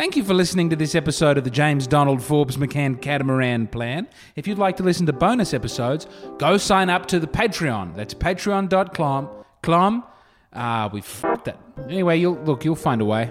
Thank you for listening to this episode of the James Donald Forbes McCann Catamaran Plan. If you'd like to listen to bonus episodes, go sign up to the Patreon. That's patreon.com. Clom. Ah, we fucked that. Anyway, you'll look, you'll find a way.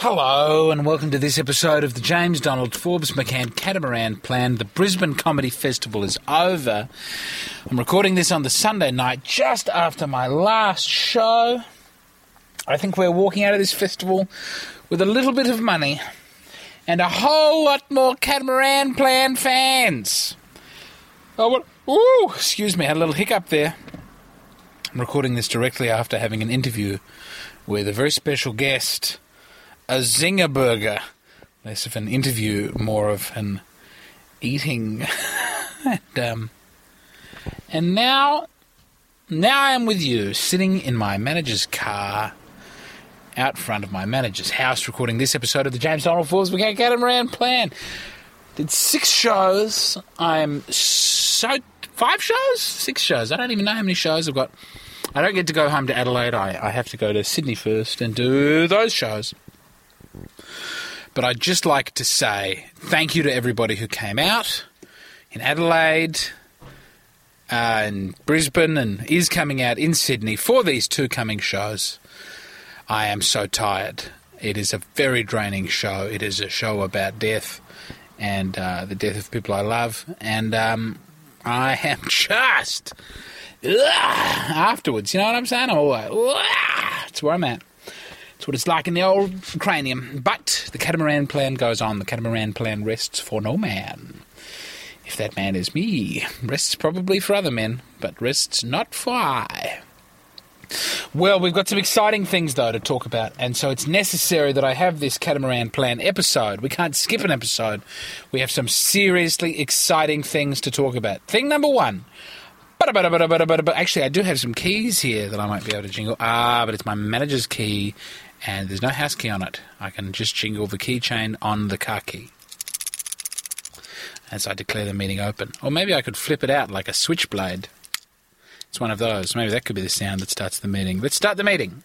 Hello, and welcome to this episode of the James Donald Forbes McCann Catamaran Plan. The Brisbane Comedy Festival is over. I'm recording this on the Sunday night, just after my last show. I think we're walking out of this festival with a little bit of money and a whole lot more Catamaran Plan fans. Oh, what? Ooh, excuse me, I had a little hiccup there. I'm recording this directly after having an interview with a very special guest, a Zinger Burger. Less of an interview, more of an eating. and, um, and now, now I am with you, sitting in my manager's car out front of my manager's house, recording this episode of the James Donald Forbes McCann Catamaran Plan. Did six shows. I'm so five shows, six shows. I don't even know how many shows I've got. I don't get to go home to Adelaide. I, I have to go to Sydney first and do those shows. But I'd just like to say thank you to everybody who came out in Adelaide uh, and Brisbane and is coming out in Sydney for these two coming shows. I am so tired. It is a very draining show. It is a show about death and uh, the death of people I love. And um, I am just ugh, afterwards. You know what I'm saying? I'm all like, that's where I'm at. It's what it's like in the old cranium. But the catamaran plan goes on. The catamaran plan rests for no man. If that man is me, rests probably for other men, but rests not for I. Well, we've got some exciting things though to talk about, and so it's necessary that I have this catamaran plan episode. We can't skip an episode. We have some seriously exciting things to talk about. Thing number one. Actually, I do have some keys here that I might be able to jingle. Ah, but it's my manager's key, and there's no house key on it. I can just jingle the keychain on the car key as I declare the meeting open. Or maybe I could flip it out like a switchblade. It's one of those. Maybe that could be the sound that starts the meeting. Let's start the meeting.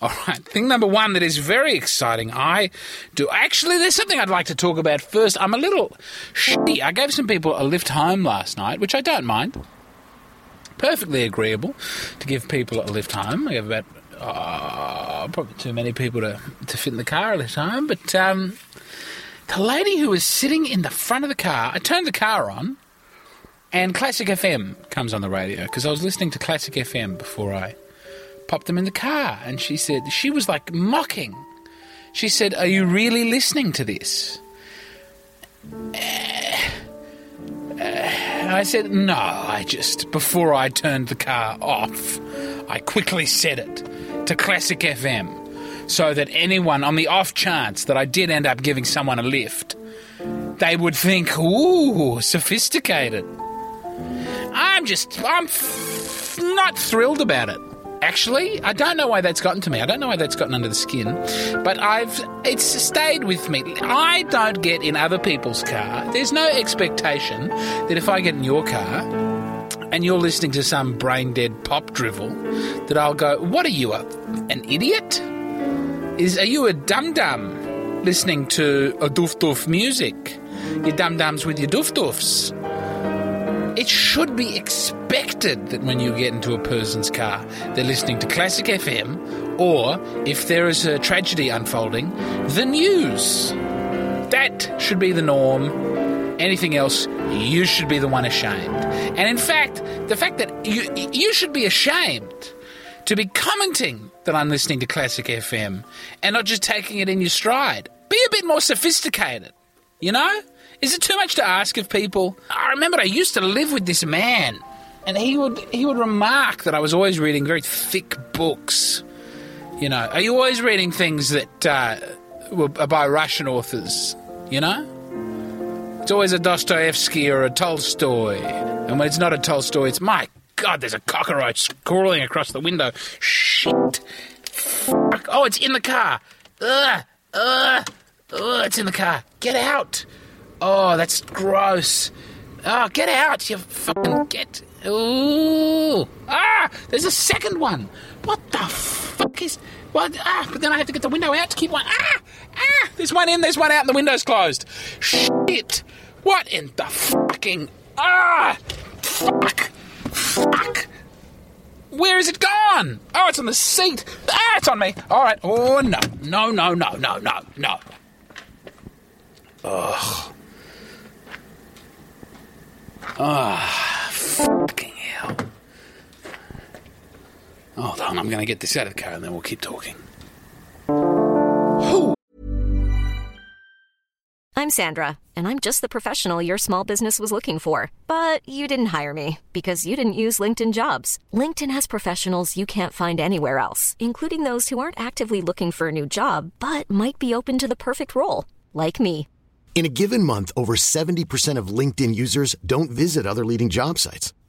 All right, thing number one that is very exciting. I do actually. There's something I'd like to talk about first. I'm a little shitty. I gave some people a lift home last night, which I don't mind. Perfectly agreeable to give people a lift home. I gave about uh, probably too many people to to fit in the car a lift home, but um, the lady who was sitting in the front of the car, I turned the car on, and Classic FM comes on the radio because I was listening to Classic FM before I popped them in the car. And she said, she was like mocking. She said, Are you really listening to this? I said, No, I just, before I turned the car off, I quickly said it to Classic FM so that anyone on the off chance that I did end up giving someone a lift, they would think, Ooh, sophisticated. I'm just, I'm f- not thrilled about it. Actually, I don't know why that's gotten to me. I don't know why that's gotten under the skin, but I've it's stayed with me. I don't get in other people's car. There's no expectation that if I get in your car and you're listening to some brain dead pop drivel, that I'll go, What are you, a, an idiot? Is Are you a dum dum listening to a doof doof music? Your dum dums with your doof doofs. It should be expected that when you get into a person's car, they're listening to Classic FM, or if there is a tragedy unfolding, the news. That should be the norm. Anything else, you should be the one ashamed. And in fact, the fact that you you should be ashamed to be commenting that I'm listening to Classic FM and not just taking it in your stride. Be a bit more sophisticated, you know? Is it too much to ask of people? I remember I used to live with this man, and he would he would remark that I was always reading very thick books. You know, are you always reading things that uh, were by Russian authors? You know, it's always a Dostoevsky or a Tolstoy, and when it's not a Tolstoy, it's my God. There's a cockroach crawling across the window. Shit. Fuck. Oh, it's in the car. Ugh. Ugh. Ugh. It's in the car. Get out. Oh, that's gross. Oh, get out, you fucking get. Ooh. Ah, there's a second one. What the fuck is. What? Ah, but then I have to get the window out to keep one. Ah, ah, there's one in, there's one out, and the window's closed. Shit. What in the fucking. Ah, fuck. Fuck. Where is it gone? Oh, it's on the seat. Ah, it's on me. All right. Oh, no. No, no, no, no, no, no. Ugh. Ah, Hold on, I'm going to get this out of the car and then we'll keep talking. Whew. I'm Sandra, and I'm just the professional your small business was looking for. But you didn't hire me because you didn't use LinkedIn jobs. LinkedIn has professionals you can't find anywhere else, including those who aren't actively looking for a new job but might be open to the perfect role, like me. In a given month, over 70% of LinkedIn users don't visit other leading job sites.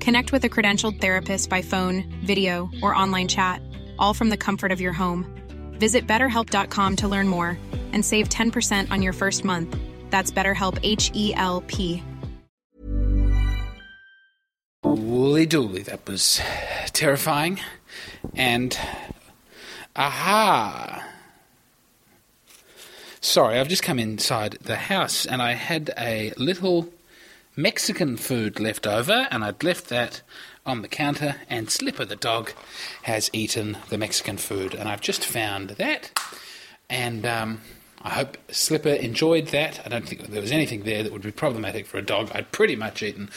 Connect with a credentialed therapist by phone, video, or online chat, all from the comfort of your home. Visit betterhelp.com to learn more and save 10% on your first month. That's BetterHelp H E L P. Woolly dooly, that was terrifying. And aha! Sorry, I've just come inside the house and I had a little Mexican food left over, and I'd left that on the counter, and Slipper the dog has eaten the Mexican food, and I've just found that, and um, I hope Slipper enjoyed that. I don't think there was anything there that would be problematic for a dog. I'd pretty much eaten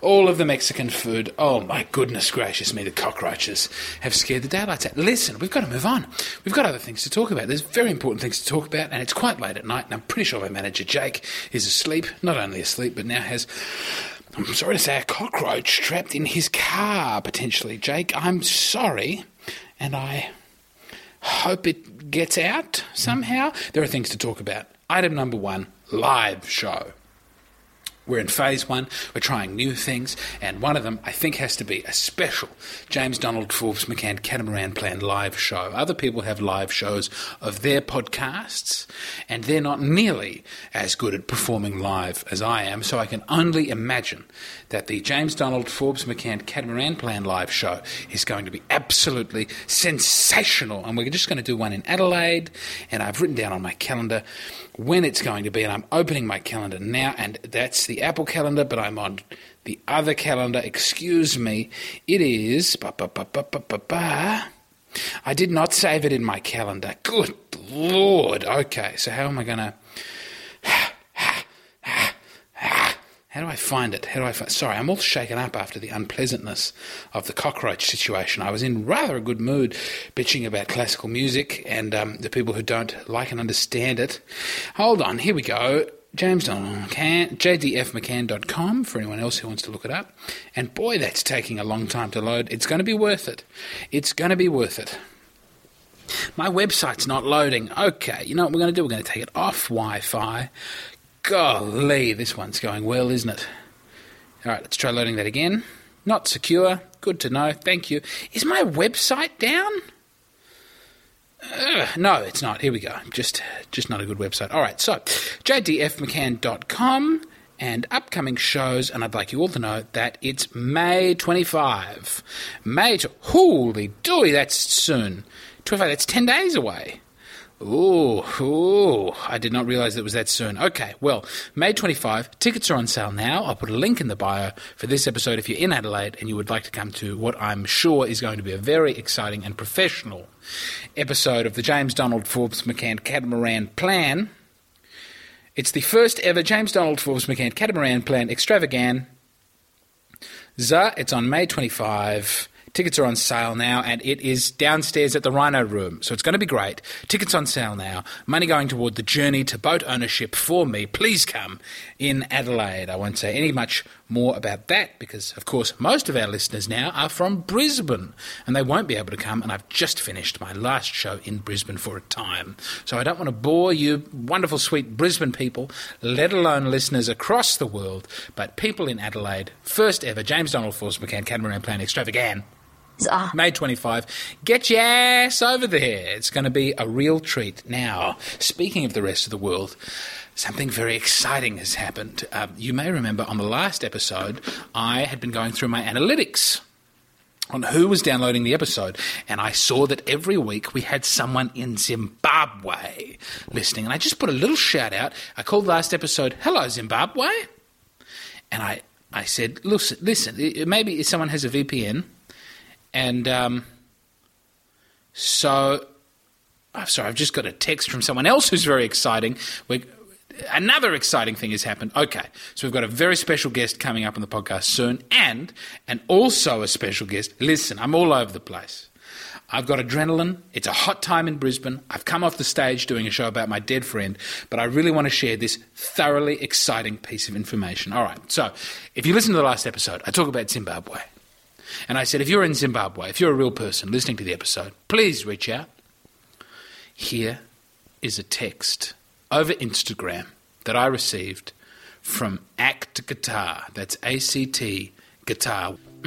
all of the Mexican food. Oh my goodness gracious me, the cockroaches have scared the daylights out. Listen, we've got to move on. We've got other things to talk about. There's very important things to talk about, and it's quite late at night, and I'm pretty sure my manager Jake is asleep. Not only asleep, but now has. I'm sorry to say, a cockroach trapped in his car, potentially. Jake, I'm sorry, and I hope it gets out somehow. There are things to talk about. Item number one live show. We're in phase one. We're trying new things, and one of them, I think, has to be a special James Donald Forbes McCann Catamaran Plan live show. Other people have live shows of their podcasts, and they're not nearly as good at performing live as I am, so I can only imagine that the James Donald Forbes McCann Catamaran Plan live show is going to be absolutely sensational. And we're just going to do one in Adelaide, and I've written down on my calendar when it's going to be, and I'm opening my calendar now, and that's the Apple calendar, but I'm on the other calendar. Excuse me. It is. Ba, ba, ba, ba, ba, ba, ba. I did not save it in my calendar. Good lord. Okay, so how am I going to. How do I find it? How do I find? Sorry, I'm all shaken up after the unpleasantness of the cockroach situation. I was in rather a good mood, bitching about classical music and um, the people who don't like and understand it. Hold on, here we go. James McCann, jdfmccann.com for anyone else who wants to look it up. And boy, that's taking a long time to load. It's going to be worth it. It's going to be worth it. My website's not loading. Okay, you know what we're going to do? We're going to take it off Wi Fi. Golly, this one's going well, isn't it? All right, let's try loading that again. Not secure. Good to know. Thank you. Is my website down? Uh, no, it's not. Here we go. Just, just not a good website. All right, so jdfmccann.com and upcoming shows, and I'd like you all to know that it's May 25. May, to, holy dooey, that's soon. 25, that's 10 days away. Ooh, ooh, I did not realize it was that soon. Okay, well, May 25, tickets are on sale now. I'll put a link in the bio for this episode if you're in Adelaide and you would like to come to what I'm sure is going to be a very exciting and professional episode of the James Donald Forbes McCann Catamaran Plan. It's the first ever James Donald Forbes McCann Catamaran Plan extravaganza. It's on May 25. Tickets are on sale now, and it is downstairs at the Rhino Room, so it's going to be great. Tickets on sale now. Money going toward the journey to boat ownership for me. Please come in Adelaide. I won't say any much more about that because, of course, most of our listeners now are from Brisbane, and they won't be able to come. And I've just finished my last show in Brisbane for a time, so I don't want to bore you, wonderful, sweet Brisbane people, let alone listeners across the world, but people in Adelaide. First ever James Donald Forbes McCann Catamaran Plan Extravaganza. May 25. Get your ass over there. It's going to be a real treat. Now, speaking of the rest of the world, something very exciting has happened. Uh, you may remember on the last episode, I had been going through my analytics on who was downloading the episode, and I saw that every week we had someone in Zimbabwe listening. And I just put a little shout out. I called the last episode, Hello, Zimbabwe. And I, I said, Listen, listen maybe someone has a VPN and um, so, I'm sorry, I've just got a text from someone else who's very exciting. we another exciting thing has happened. Okay, so we've got a very special guest coming up on the podcast soon, and and also a special guest. Listen, I'm all over the place. I've got adrenaline. It's a hot time in Brisbane. I've come off the stage doing a show about my dead friend, but I really want to share this thoroughly exciting piece of information. All right, so if you listen to the last episode, I talk about Zimbabwe. And I said, if you're in Zimbabwe, if you're a real person listening to the episode, please reach out. Here is a text over Instagram that I received from ACT Guitar. That's A C T Guitar.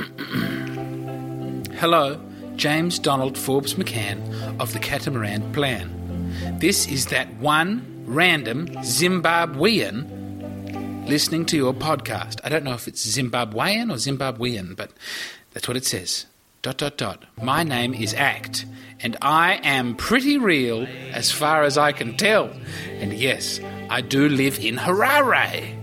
Hello, James Donald Forbes McCann of the Catamaran Plan. This is that one random Zimbabwean listening to your podcast. I don't know if it's Zimbabwean or Zimbabwean, but that's what it says. Dot dot dot. My name is Act, and I am pretty real as far as I can tell. And yes, I do live in Harare.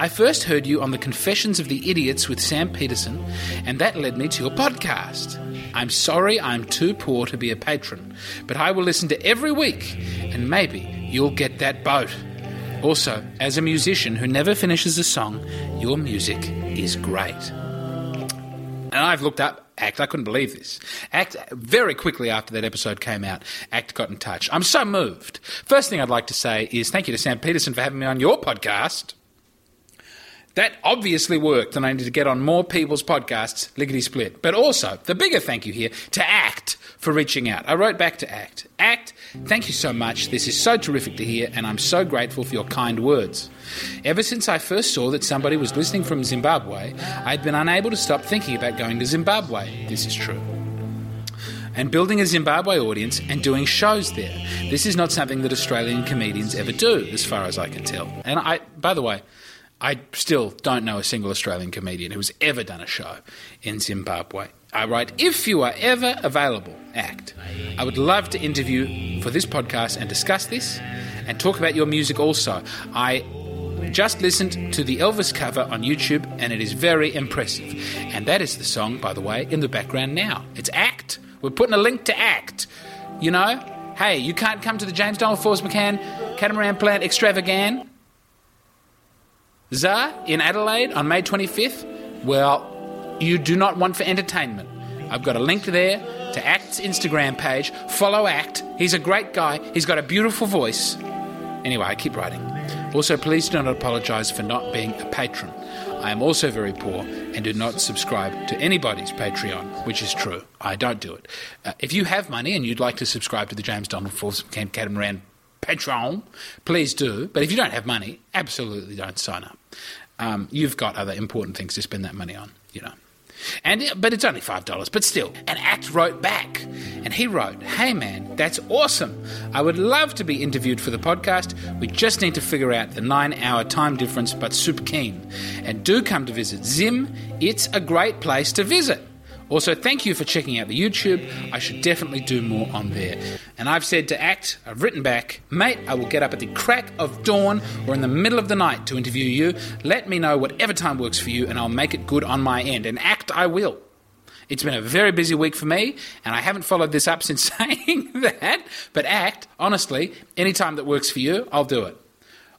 I first heard you on the Confessions of the Idiots with Sam Peterson, and that led me to your podcast. I'm sorry I'm too poor to be a patron, but I will listen to every week, and maybe you'll get that boat. Also, as a musician who never finishes a song, your music is great. And I've looked up ACT. I couldn't believe this. ACT, very quickly after that episode came out, ACT got in touch. I'm so moved. First thing I'd like to say is thank you to Sam Peterson for having me on your podcast. That obviously worked, and I need to get on more people's podcasts, lickety split. But also, the bigger thank you here to ACT for reaching out. I wrote back to ACT. ACT, thank you so much. This is so terrific to hear, and I'm so grateful for your kind words. Ever since I first saw that somebody was listening from Zimbabwe, I'd been unable to stop thinking about going to Zimbabwe. This is true and building a Zimbabwe audience and doing shows there. This is not something that Australian comedians ever do, as far as I can tell. And I, by the way, I still don't know a single Australian comedian who's ever done a show in Zimbabwe. I write, if you are ever available, act. I would love to interview for this podcast and discuss this and talk about your music also. I just listened to the Elvis cover on YouTube and it is very impressive. And that is the song, by the way, in the background now. It's Act. We're putting a link to Act. You know, hey, you can't come to the James Donald Forbes McCann Catamaran Plan Extravaganza in Adelaide on May 25th? Well, you do not want for entertainment. I've got a link there to Act's Instagram page. Follow Act. He's a great guy. He's got a beautiful voice. Anyway, I keep writing. Also, please do not apologise for not being a patron. I am also very poor and do not subscribe to anybody's Patreon, which is true. I don't do it. Uh, if you have money and you'd like to subscribe to the James Donald Forbes Camp Catamaran Patreon, please do. But if you don't have money, absolutely don't sign up. Um, you've got other important things to spend that money on, you know. And but it's only five dollars. But still, an act wrote back, and he wrote, "Hey man, that's awesome. I would love to be interviewed for the podcast. We just need to figure out the nine-hour time difference, but super keen. And do come to visit Zim. It's a great place to visit." Also, thank you for checking out the YouTube. I should definitely do more on there. And I've said to Act, I've written back, mate, I will get up at the crack of dawn or in the middle of the night to interview you. Let me know whatever time works for you, and I'll make it good on my end. And Act, I will. It's been a very busy week for me, and I haven't followed this up since saying that. But Act, honestly, any time that works for you, I'll do it.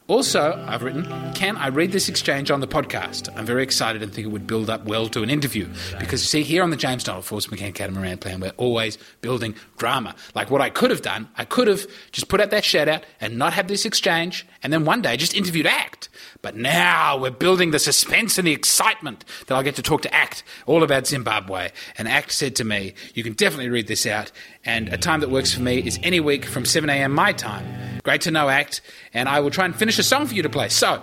Also, I've written, can I read this exchange on the podcast? I'm very excited and think it would build up well to an interview. Because, see, here on the James Donald Forbes McCann Catamaran plan, we're always building drama. Like what I could have done, I could have just put out that shout out and not have this exchange, and then one day just interviewed Act. But now we're building the suspense and the excitement that I'll get to talk to Act all about Zimbabwe. And Act said to me, You can definitely read this out, and a time that works for me is any week from 7 a.m. my time. Great to know, Act, and I will try and finish a song for you to play. So,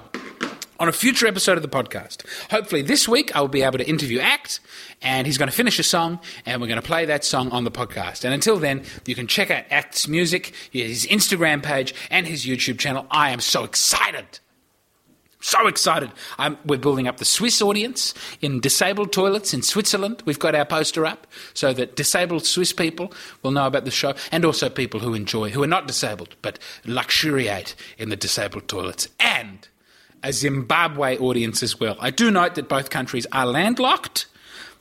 on a future episode of the podcast, hopefully this week I will be able to interview Act, and he's going to finish a song, and we're going to play that song on the podcast. And until then, you can check out Act's music, his Instagram page, and his YouTube channel. I am so excited so excited. We're building up the Swiss audience in disabled toilets in Switzerland. We've got our poster up so that disabled Swiss people will know about the show and also people who enjoy, who are not disabled, but luxuriate in the disabled toilets. And a Zimbabwe audience as well. I do note that both countries are landlocked.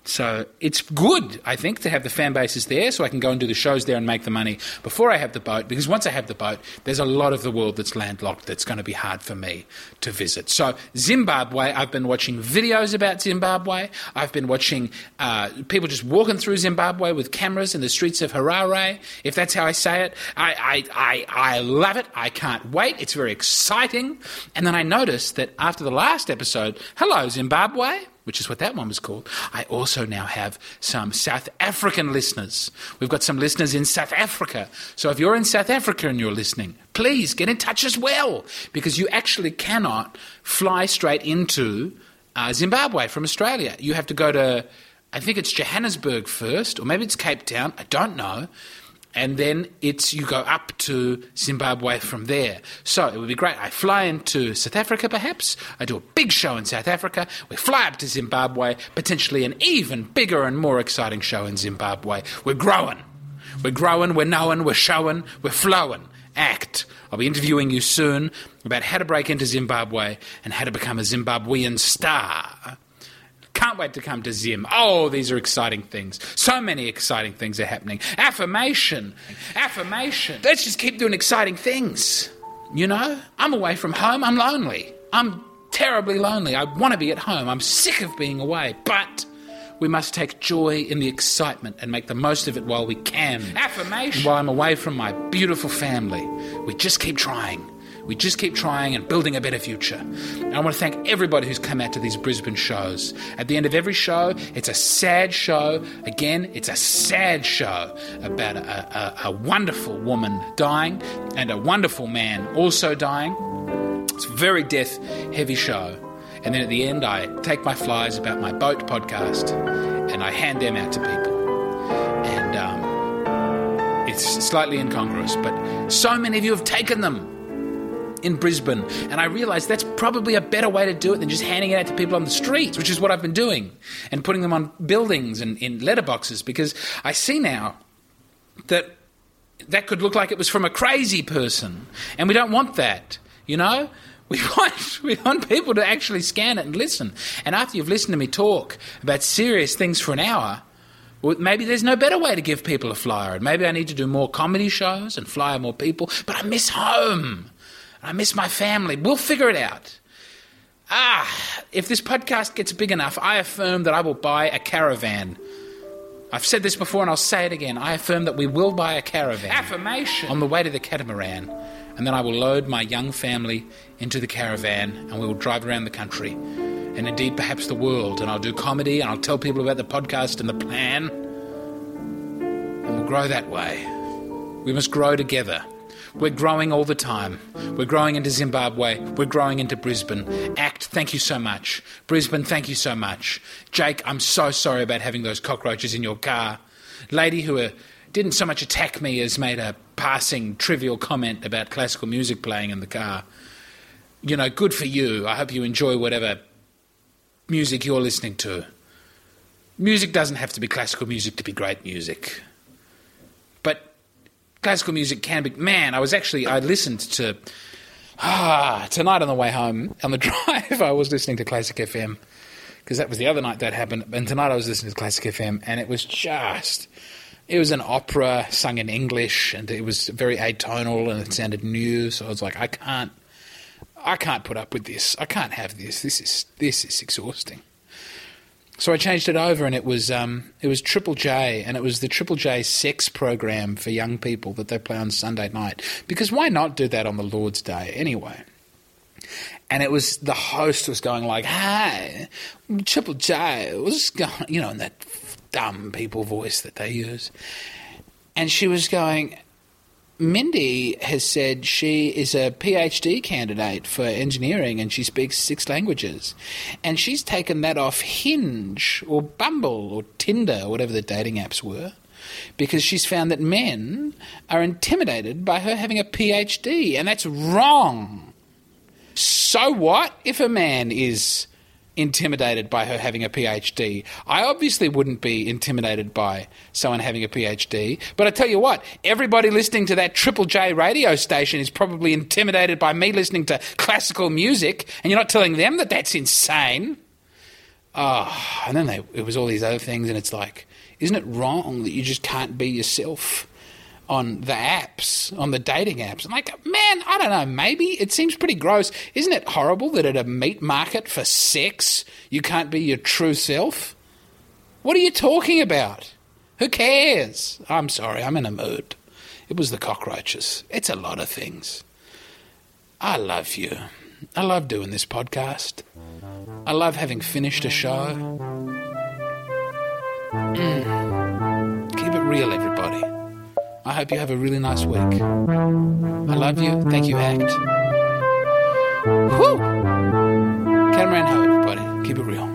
So it's good, I think, to have the fan bases there so I can go and do the shows there and make the money before I have the boat. Because once I have the boat, there's a lot of the world that's landlocked that's going to be hard for me to visit. So, Zimbabwe, I've been watching videos about Zimbabwe. I've been watching uh, people just walking through Zimbabwe with cameras in the streets of Harare, if that's how I say it. I, I, I, I love it. I can't wait. It's very exciting. And then I noticed that after the last episode, hello, Zimbabwe which is what that one was called, I also now have some South African listeners. We've got some listeners in South Africa. So if you're in South Africa and you're listening, please get in touch as well, because you actually cannot fly straight into uh, Zimbabwe from Australia. You have to go to, I think it's Johannesburg first, or maybe it's Cape Town, I don't know and then it's you go up to Zimbabwe from there. So it would be great. I fly into South Africa, perhaps. I do a big show in South Africa. We fly up to Zimbabwe, potentially an even bigger and more exciting show in Zimbabwe. We're growing. We're growing, we're knowing, we're showing, we're flowing. Act. I'll be interviewing you soon about how to break into Zimbabwe and how to become a Zimbabwean star. Can't wait to come to Zim. Oh, these are exciting things. So many exciting things are happening. Affirmation. Affirmation. Let's just keep doing exciting things. You know, I'm away from home. I'm lonely. I'm terribly lonely. I want to be at home. I'm sick of being away. But we must take joy in the excitement and make the most of it while we can. Affirmation. While I'm away from my beautiful family, we just keep trying. We just keep trying and building a better future. And I want to thank everybody who's come out to these Brisbane shows. At the end of every show, it's a sad show. Again, it's a sad show about a, a, a wonderful woman dying and a wonderful man also dying. It's a very death heavy show. And then at the end, I take my flyers about my boat podcast and I hand them out to people. And um, it's slightly incongruous, but so many of you have taken them in Brisbane. And I realized that's probably a better way to do it than just handing it out to people on the streets, which is what I've been doing, and putting them on buildings and in letterboxes because I see now that that could look like it was from a crazy person. And we don't want that, you know? We want, we want people to actually scan it and listen. And after you've listened to me talk about serious things for an hour, maybe there's no better way to give people a flyer. And maybe I need to do more comedy shows and flyer more people. But I miss home. I miss my family. We'll figure it out. Ah, if this podcast gets big enough, I affirm that I will buy a caravan. I've said this before and I'll say it again. I affirm that we will buy a caravan. Affirmation. On the way to the catamaran, and then I will load my young family into the caravan and we will drive around the country and indeed perhaps the world. And I'll do comedy and I'll tell people about the podcast and the plan. And we'll grow that way. We must grow together. We're growing all the time. We're growing into Zimbabwe. We're growing into Brisbane. Act, thank you so much. Brisbane, thank you so much. Jake, I'm so sorry about having those cockroaches in your car. Lady who uh, didn't so much attack me as made a passing trivial comment about classical music playing in the car. You know, good for you. I hope you enjoy whatever music you're listening to. Music doesn't have to be classical music to be great music. Classical music can be. Man, I was actually. I listened to. Ah, tonight on the way home, on the drive, I was listening to Classic FM. Because that was the other night that happened. And tonight I was listening to Classic FM, and it was just. It was an opera sung in English, and it was very atonal, and it sounded new. So I was like, I can't. I can't put up with this. I can't have this. This is this is exhausting. So I changed it over, and it was um, it was Triple J, and it was the Triple J sex program for young people that they play on Sunday night. Because why not do that on the Lord's Day anyway? And it was the host was going like, "Hi, Triple J," was going, you know, in that dumb people voice that they use, and she was going, Mindy has said she is a PhD candidate for engineering and she speaks six languages. And she's taken that off Hinge or Bumble or Tinder or whatever the dating apps were because she's found that men are intimidated by her having a PhD. And that's wrong. So what if a man is intimidated by her having a PhD. I obviously wouldn't be intimidated by someone having a PhD, but I tell you what, everybody listening to that Triple J radio station is probably intimidated by me listening to classical music, and you're not telling them that that's insane. Oh, and then they, it was all these other things, and it's like, isn't it wrong that you just can't be yourself? On the apps, on the dating apps. I'm like, man, I don't know, maybe. It seems pretty gross. Isn't it horrible that at a meat market for sex, you can't be your true self? What are you talking about? Who cares? I'm sorry, I'm in a mood. It was the cockroaches. It's a lot of things. I love you. I love doing this podcast. I love having finished a show. Mm. Keep it real, everybody. I hope you have a really nice week. I love you. Thank you, Act. Whew! Catamaran Ho, everybody. Keep it real.